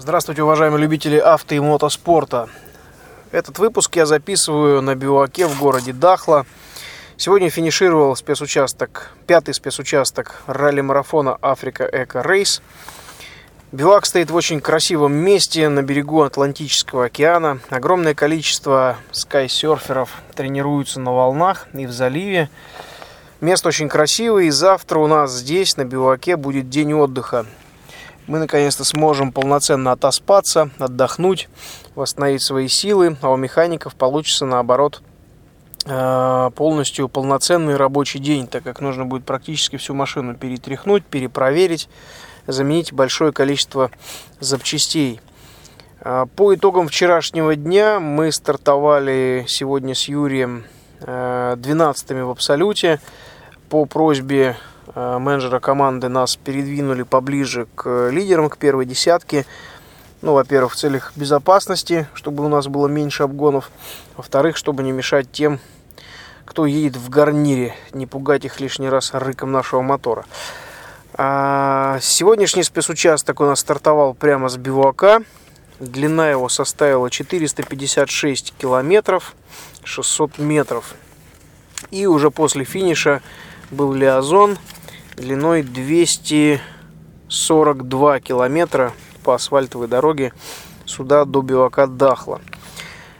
Здравствуйте, уважаемые любители авто и мотоспорта. Этот выпуск я записываю на Биваке в городе Дахла. Сегодня финишировал спецучасток, пятый спецучасток ралли-марафона Африка Эко Рейс. Бивак стоит в очень красивом месте на берегу Атлантического океана. Огромное количество скайсерферов тренируются на волнах и в заливе. Место очень красивое, и завтра у нас здесь, на Биваке, будет день отдыха. Мы наконец-то сможем полноценно отоспаться, отдохнуть, восстановить свои силы, а у механиков получится наоборот э, полностью полноценный рабочий день, так как нужно будет практически всю машину перетряхнуть, перепроверить, заменить большое количество запчастей. А, по итогам вчерашнего дня мы стартовали сегодня с Юрием 12 э, в абсолюте. По просьбе э, менеджера команды нас передвинули поближе к лидерам, к первой десятке. Ну, во-первых, в целях безопасности, чтобы у нас было меньше обгонов. Во-вторых, чтобы не мешать тем, кто едет в гарнире, не пугать их лишний раз рыком нашего мотора. А сегодняшний спецучасток у нас стартовал прямо с бивуака. Длина его составила 456 километров, 600 метров. И уже после финиша был Лиазон длиной 242 километра по асфальтовой дороге сюда до бивака Дахла.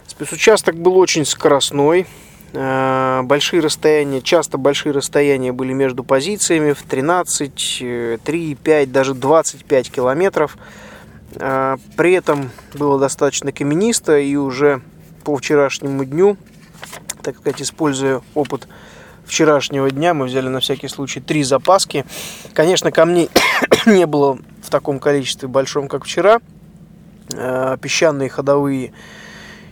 Спецучасток был очень скоростной. Э, большие расстояния, часто большие расстояния были между позициями в 13, 3, 5, даже 25 километров. Э, при этом было достаточно каменисто и уже по вчерашнему дню, так сказать, используя опыт вчерашнего дня, мы взяли на всякий случай три запаски. Конечно, камней не было в таком количестве большом, как вчера. Э, песчаные ходовые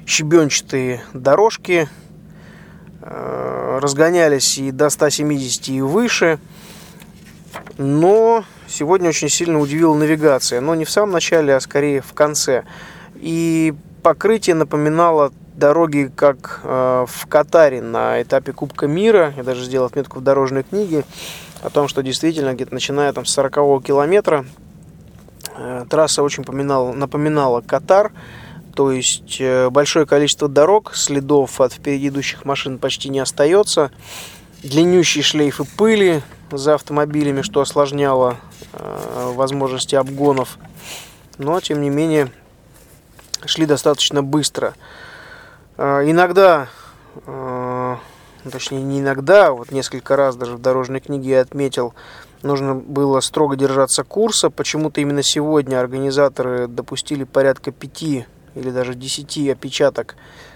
щебенчатые дорожки, Э, разгонялись и до 170 и выше. Но сегодня очень сильно удивила навигация. Но не в самом начале, а скорее в конце. И покрытие напоминало дороги, как э, в Катаре на этапе Кубка мира. Я даже сделал отметку в дорожной книге о том, что действительно где-то начиная там, с 40 километра э, трасса очень напоминала, напоминала Катар. То есть э, большое количество дорог, следов от впереди идущих машин почти не остается. Длиннющие шлейфы пыли за автомобилями, что осложняло э, возможности обгонов. Но, тем не менее, шли достаточно быстро. Э, иногда, э, точнее не иногда, вот несколько раз даже в дорожной книге я отметил, нужно было строго держаться курса. Почему-то именно сегодня организаторы допустили порядка пяти или даже 10 опечаток,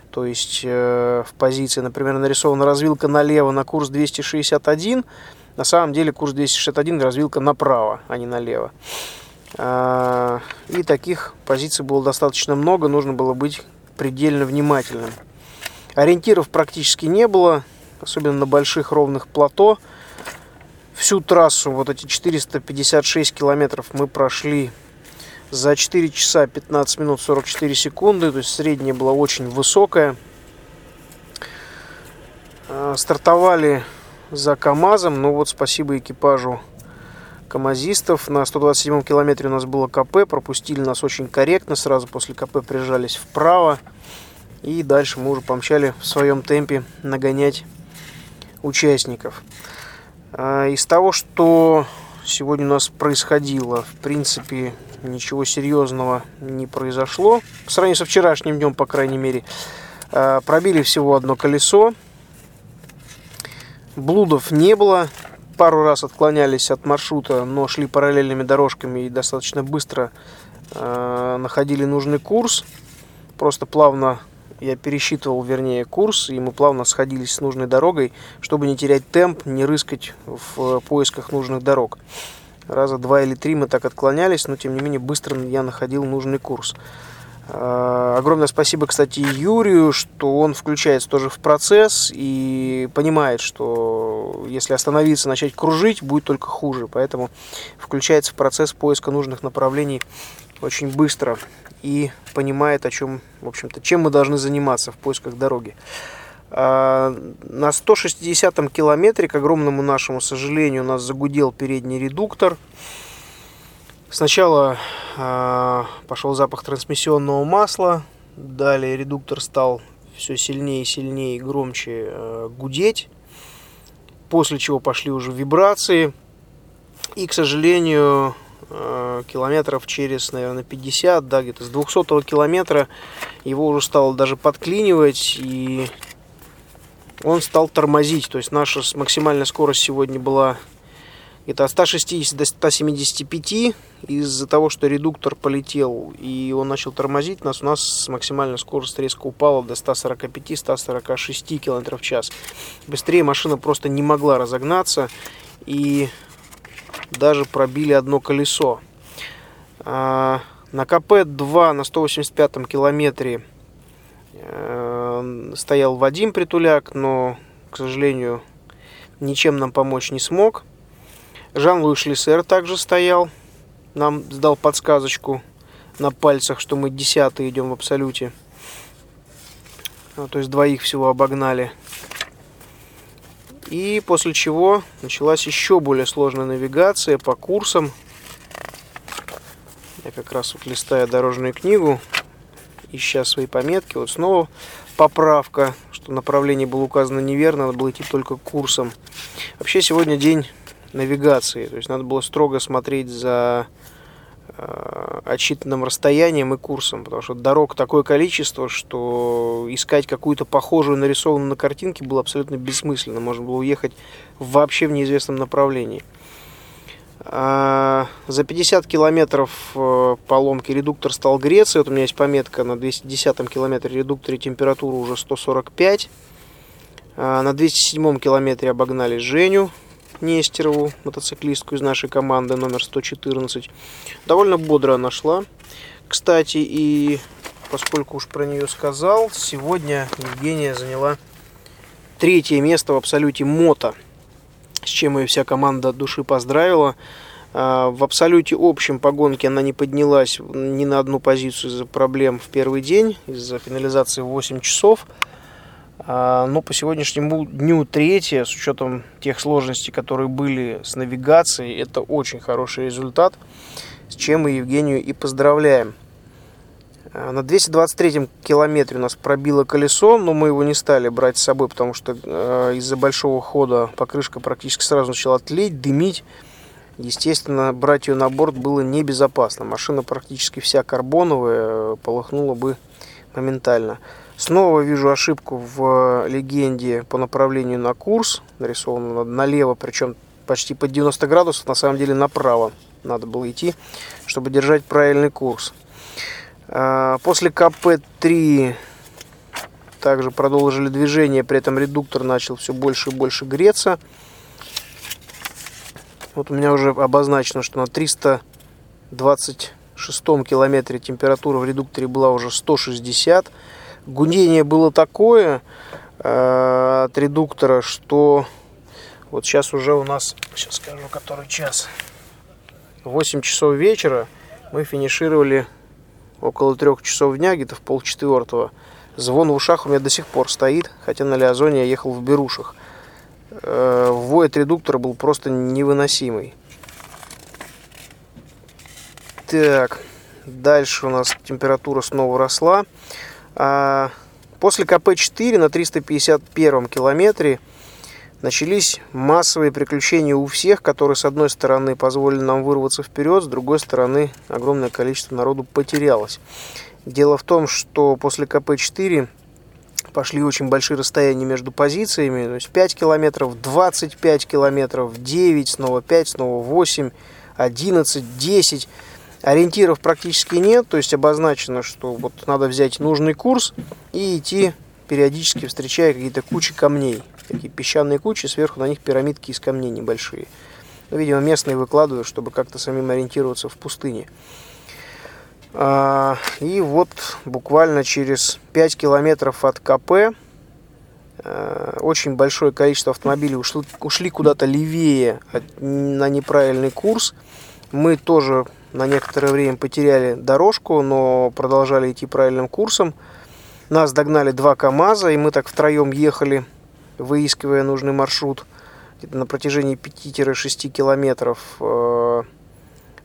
то есть э, в позиции, например, нарисована развилка налево на курс 261, на самом деле курс 261 развилка направо, а не налево. И таких позиций было достаточно много, нужно было быть предельно внимательным. Ориентиров практически не было, особенно на больших ровных плато. Всю трассу, вот эти 456 километров мы прошли за 4 часа 15 минут 44 секунды, то есть средняя была очень высокая. А, стартовали за КАМАЗом, ну вот спасибо экипажу КАМАЗистов. На 127 километре у нас было КП, пропустили нас очень корректно, сразу после КП прижались вправо. И дальше мы уже помчали в своем темпе нагонять участников. А, из того, что сегодня у нас происходило, в принципе, ничего серьезного не произошло. По сравнению со вчерашним днем, по крайней мере. А, пробили всего одно колесо. Блудов не было. Пару раз отклонялись от маршрута, но шли параллельными дорожками и достаточно быстро э, находили нужный курс. Просто плавно я пересчитывал, вернее, курс, и мы плавно сходились с нужной дорогой, чтобы не терять темп, не рыскать в поисках нужных дорог раза два или три мы так отклонялись, но тем не менее быстро я находил нужный курс. А, огромное спасибо, кстати, Юрию, что он включается тоже в процесс и понимает, что если остановиться, начать кружить, будет только хуже. Поэтому включается в процесс поиска нужных направлений очень быстро и понимает, о чем, в общем-то, чем мы должны заниматься в поисках дороги. А, на 160 километре, к огромному нашему сожалению, у нас загудел передний редуктор. Сначала пошел запах трансмиссионного масла. Далее редуктор стал все сильнее и сильнее и громче э, гудеть. После чего пошли уже вибрации. И, к сожалению, э, километров через, наверное, 50, да, где-то с 200 километра его уже стало даже подклинивать. И он стал тормозить. То есть наша максимальная скорость сегодня была где-то от 160 до 175. Из-за того, что редуктор полетел и он начал тормозить нас, у нас максимальная скорость резко упала до 145-146 км в час. Быстрее машина просто не могла разогнаться и даже пробили одно колесо. А, на КП-2 на 185 километре Э, стоял Вадим Притуляк, но, к сожалению, ничем нам помочь не смог. Жан-Луи Шлиссер также стоял, нам сдал подсказочку на пальцах, что мы десятые идем в абсолюте. А, то есть двоих всего обогнали. И после чего началась еще более сложная навигация по курсам. Я как раз вот листаю дорожную книгу, ища свои пометки, вот снова поправка, что направление было указано неверно, надо было идти только курсом. Вообще сегодня день навигации, то есть надо было строго смотреть за э, отсчитанным расстоянием и курсом, потому что дорог такое количество, что искать какую-то похожую нарисованную на картинке было абсолютно бессмысленно, можно было уехать вообще в неизвестном направлении. А, за 50 километров э, поломки редуктор стал греться. Вот у меня есть пометка на 210 километре редукторе температура уже 145. А, на 207 километре обогнали Женю Нестерову, мотоциклистку из нашей команды номер 114. Довольно бодро она шла. Кстати, и поскольку уж про нее сказал, сегодня Евгения заняла третье место в абсолюте мото с чем ее вся команда души поздравила. А, в абсолюте общем по гонке она не поднялась ни на одну позицию из-за проблем в первый день, из-за финализации в 8 часов. А, но по сегодняшнему дню третье, с учетом тех сложностей, которые были с навигацией, это очень хороший результат, с чем мы Евгению и поздравляем. А, на 223 километре у нас пробило колесо, но мы его не стали брать с собой, потому что э, из-за большого хода покрышка практически сразу начала тлеть, дымить. Естественно, брать ее на борт было небезопасно. Машина практически вся карбоновая, полыхнула бы моментально. Снова вижу ошибку в легенде по направлению на курс. Нарисовано налево, причем почти под 90 градусов, на самом деле направо надо было идти, чтобы держать правильный курс. А, после КП-3 также продолжили движение, при этом редуктор начал все больше и больше греться. Вот у меня уже обозначено, что на 326 километре температура в редукторе была уже 160. Гудение было такое э, от редуктора, что вот сейчас уже у нас, сейчас скажу, который час, 8 часов вечера мы финишировали около трех часов дня, где-то в полчетвертого. Звон в ушах у меня до сих пор стоит, хотя на Лиазоне я ехал в берушах. Э, вой от редуктора был просто невыносимый. Так, дальше у нас температура снова росла. А после КП-4 на 351 километре Начались массовые приключения у всех, которые с одной стороны позволили нам вырваться вперед, с другой стороны огромное количество народу потерялось. Дело в том, что после КП-4 пошли очень большие расстояния между позициями, то есть 5 километров, 25 километров, 9, снова 5, снова 8, 11, 10. Ориентиров практически нет, то есть обозначено, что вот надо взять нужный курс и идти периодически встречая какие-то кучи камней такие песчаные кучи, сверху на них пирамидки из камней небольшие. Ну, видимо, местные выкладывают, чтобы как-то самим ориентироваться в пустыне. А, и вот буквально через 5 километров от КП а, очень большое количество автомобилей ушли, ушли куда-то левее на неправильный курс. Мы тоже на некоторое время потеряли дорожку, но продолжали идти правильным курсом. Нас догнали два КАМАЗа, и мы так втроем ехали выискивая нужный маршрут на протяжении 5-6 километров. Э,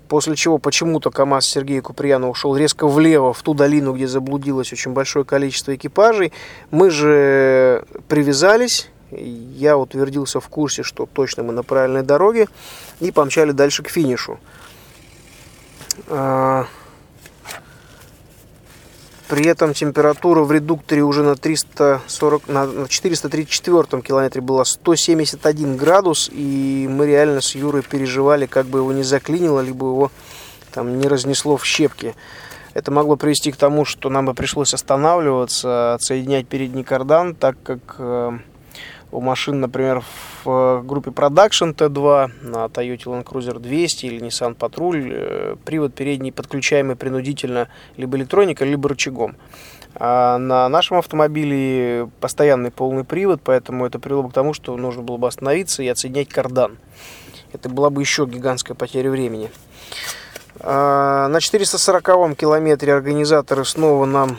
После чего почему-то КАМАЗ Сергея Куприяна ушел резко влево, в ту долину, где заблудилось очень большое количество экипажей. Мы же привязались, я утвердился в курсе, что точно мы на правильной дороге, и помчали дальше к финишу. А, при этом температура в редукторе уже на 340, на 434 километре была 171 градус, и мы реально с Юрой переживали, как бы его не заклинило, либо его там не разнесло в щепки. Это могло привести к тому, что нам бы пришлось останавливаться, отсоединять передний кардан, так как э, у машин, например, в э, группе Production T2 на Toyota Land Cruiser 200 или Nissan Patrol э, привод передний подключаемый принудительно либо электроникой, либо рычагом. А на нашем автомобиле постоянный полный привод, поэтому это привело к тому, что нужно было бы остановиться и отсоединять кардан. Это была бы еще гигантская потеря времени. А на 440 километре организаторы снова нам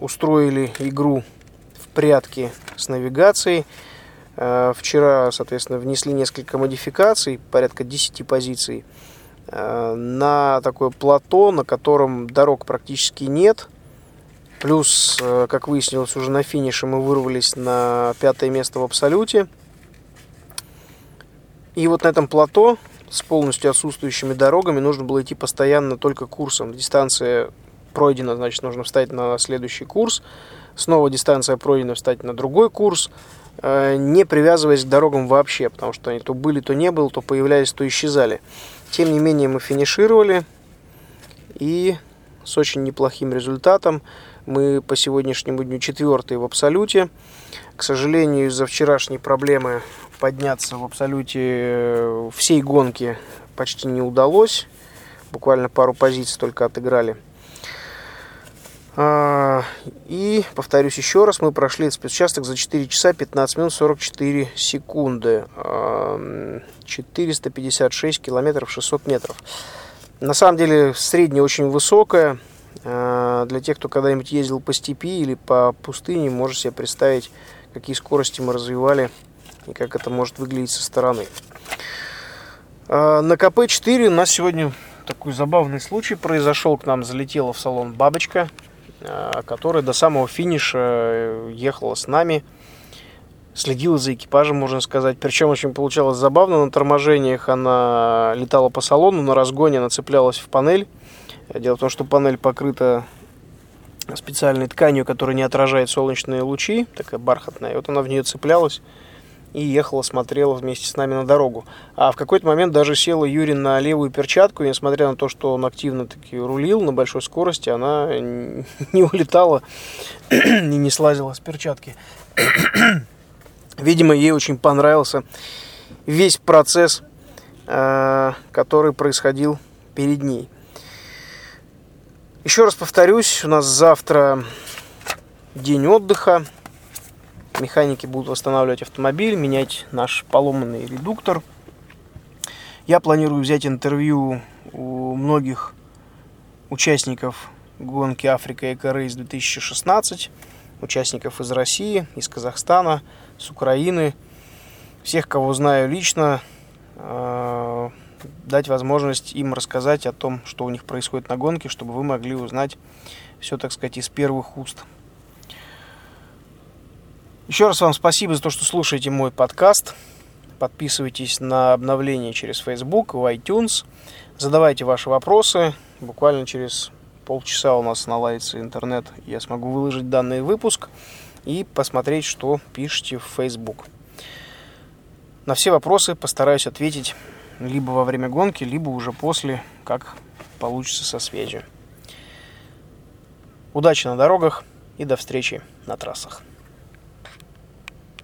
устроили игру прятки с навигацией. Э, вчера, соответственно, внесли несколько модификаций, порядка 10 позиций, э, на такое плато, на котором дорог практически нет. Плюс, э, как выяснилось, уже на финише мы вырвались на пятое место в абсолюте. И вот на этом плато с полностью отсутствующими дорогами нужно было идти постоянно только курсом. Дистанция пройдена, значит, нужно встать на следующий курс снова дистанция пройдена, встать на другой курс, э, не привязываясь к дорогам вообще, потому что они то были, то не было, то появлялись, то исчезали. Тем не менее, мы финишировали, и с очень неплохим результатом. Мы по сегодняшнему дню четвертые в абсолюте. К сожалению, из-за вчерашней проблемы подняться в абсолюте э, всей гонки почти не удалось. Буквально пару позиций только отыграли. А, и, повторюсь еще раз, мы прошли этот спецучасток за 4 часа 15 минут 44 секунды. 456 а, километров 600 метров. На самом деле, средняя очень высокая. А, для тех, кто когда-нибудь ездил по степи или по пустыне, можете себе представить, какие скорости мы развивали и как это может выглядеть со стороны. На КП-4 у нас сегодня такой забавный случай произошел. К нам залетела в салон бабочка Э, которая до самого финиша э, ехала с нами, следила за экипажем, можно сказать. Причем очень получалось забавно, на торможениях она летала по салону, на разгоне она цеплялась в панель. Дело в том, что панель покрыта специальной тканью, которая не отражает солнечные лучи, такая бархатная. И вот она в нее цеплялась и ехала, смотрела вместе с нами на дорогу. А в какой-то момент даже села Юрий на левую перчатку, и несмотря на то, что он активно таки рулил на большой скорости, она не улетала и не слазила с перчатки. Видимо, ей очень понравился весь процесс, э, который происходил перед ней. Еще раз повторюсь, у нас завтра день отдыха, Механики будут восстанавливать автомобиль, менять наш поломанный редуктор. Я планирую взять интервью у многих участников гонки Африка Эко Рейс 2016, участников из России, из Казахстана, с Украины, всех, кого знаю лично, э, дать возможность им рассказать о том, что у них происходит на гонке, чтобы вы могли узнать все, так сказать, из первых уст. Еще раз вам спасибо за то, что слушаете мой подкаст. Подписывайтесь на обновления через Facebook, в iTunes. Задавайте ваши вопросы. Буквально через полчаса у нас наладится интернет. Я смогу выложить данный выпуск и посмотреть, что пишете в Facebook. На все вопросы постараюсь ответить либо во время гонки, либо уже после, как получится со связью. Удачи на дорогах и до встречи на трассах.